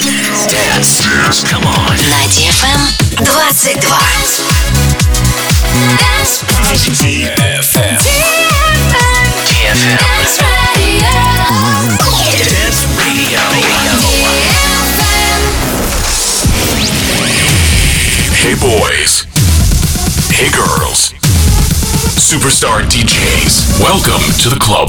Dance. Dance. Come on. На DFM 22. Dance. DFM. DFM. Dance Radio. Dance Radio. Hey boys. Hey girls. Superstar DJs. Welcome to the club.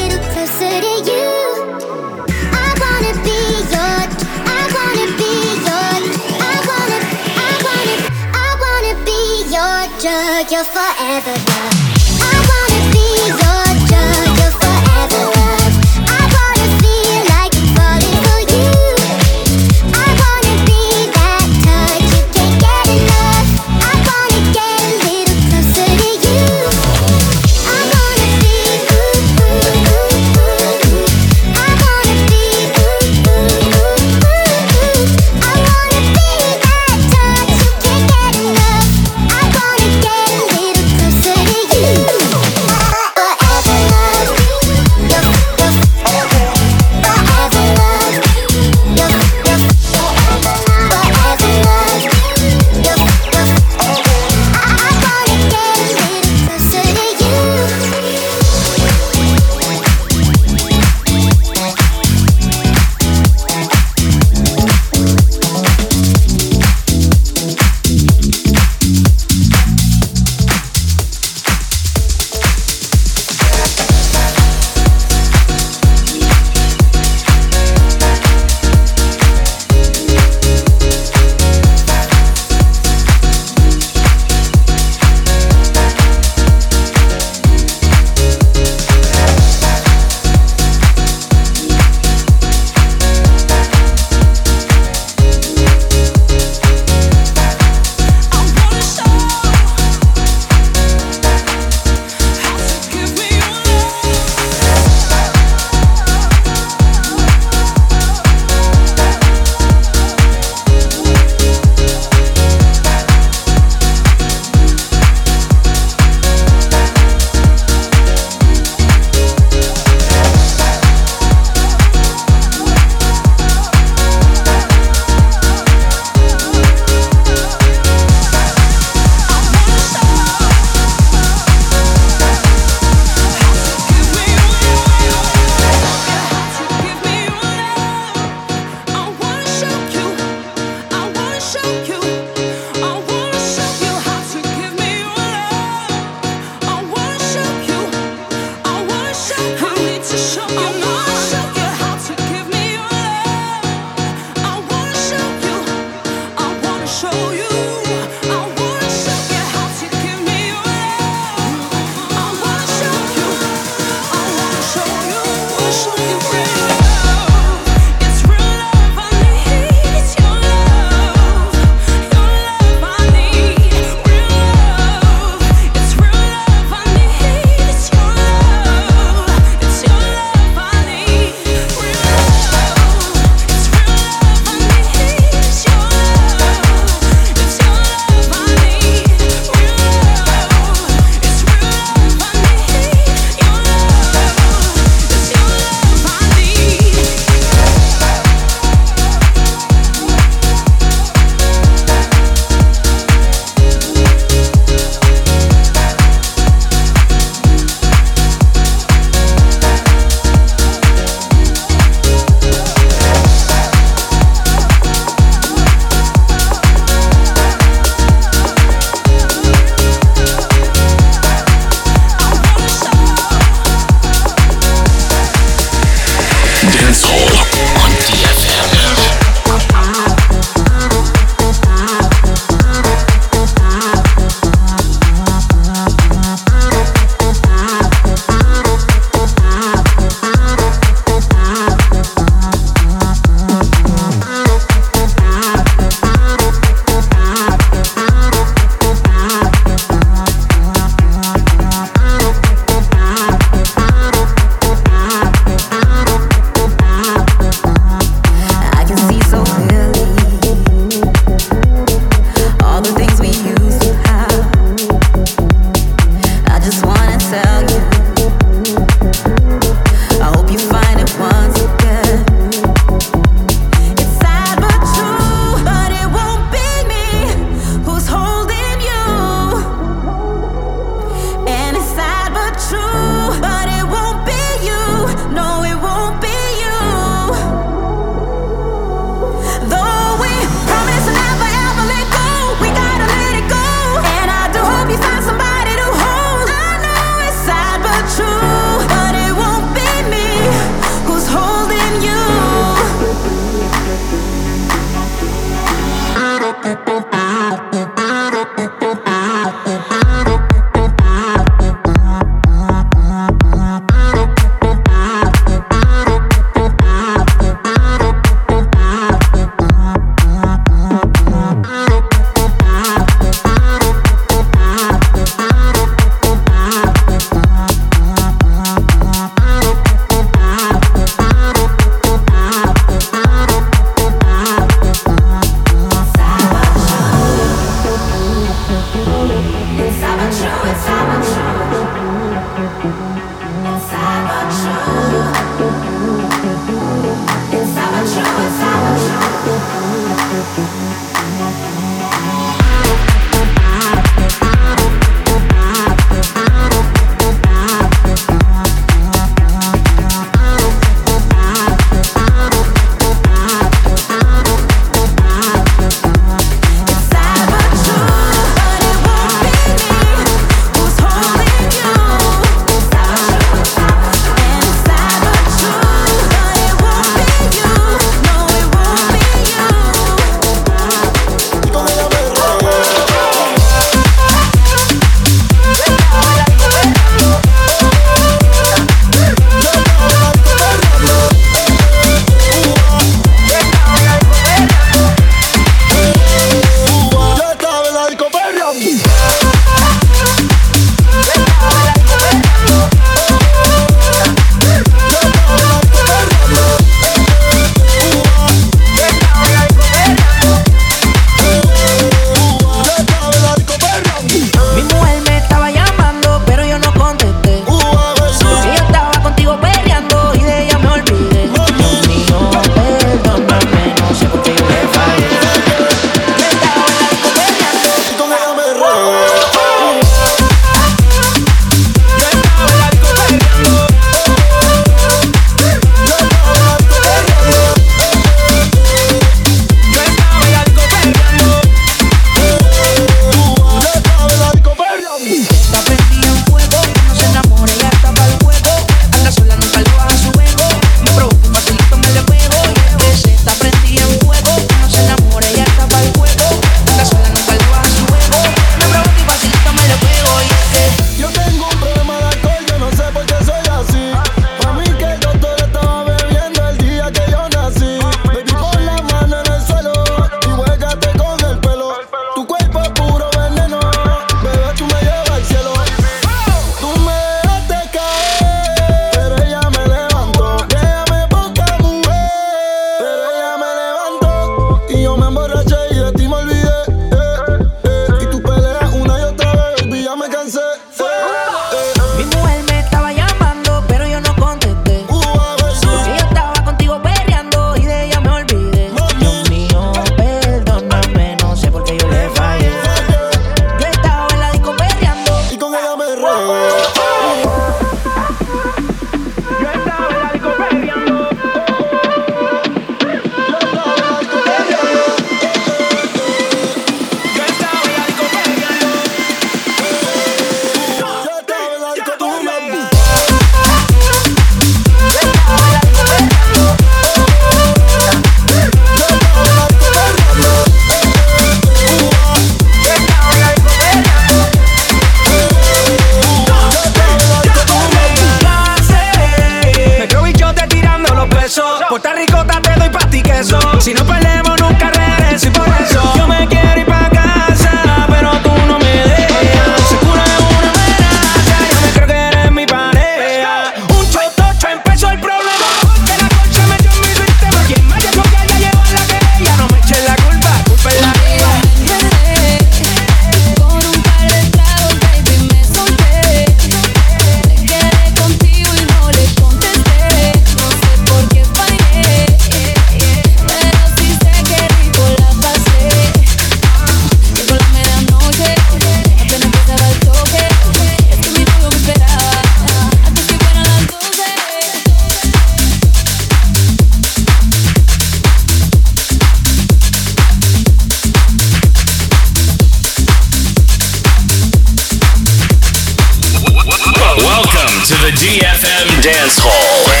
To the DFM Dance Hall.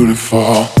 beautiful.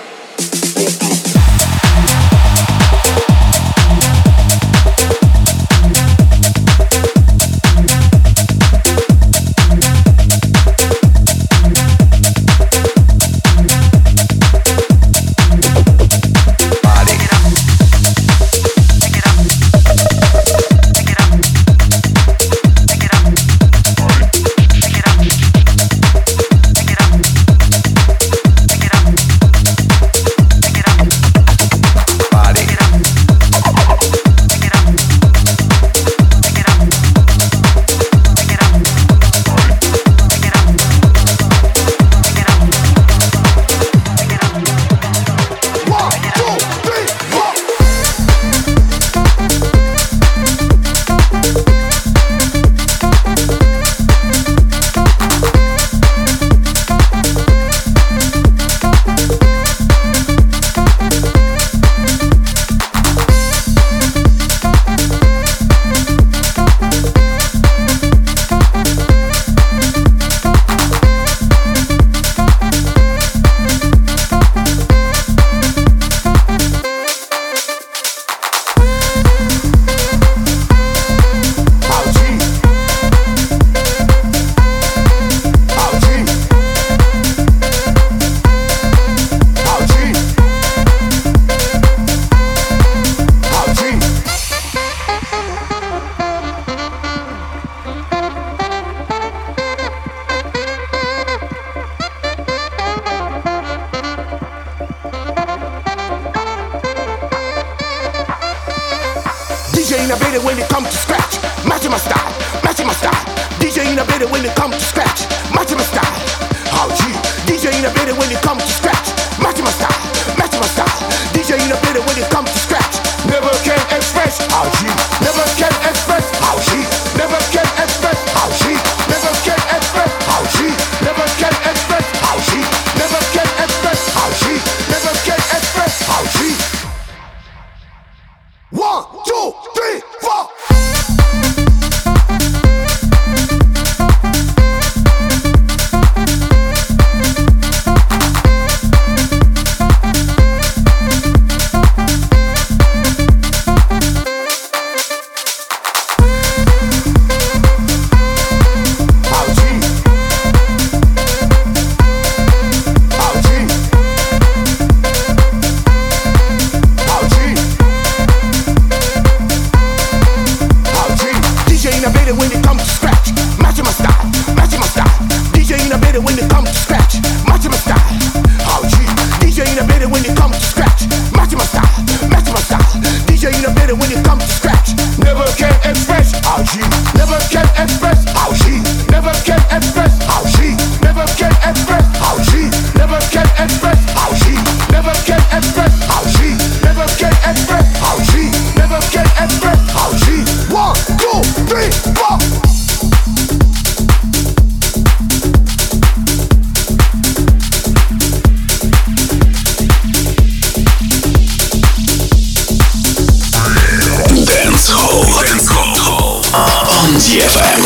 Dance hall uh, on DFM.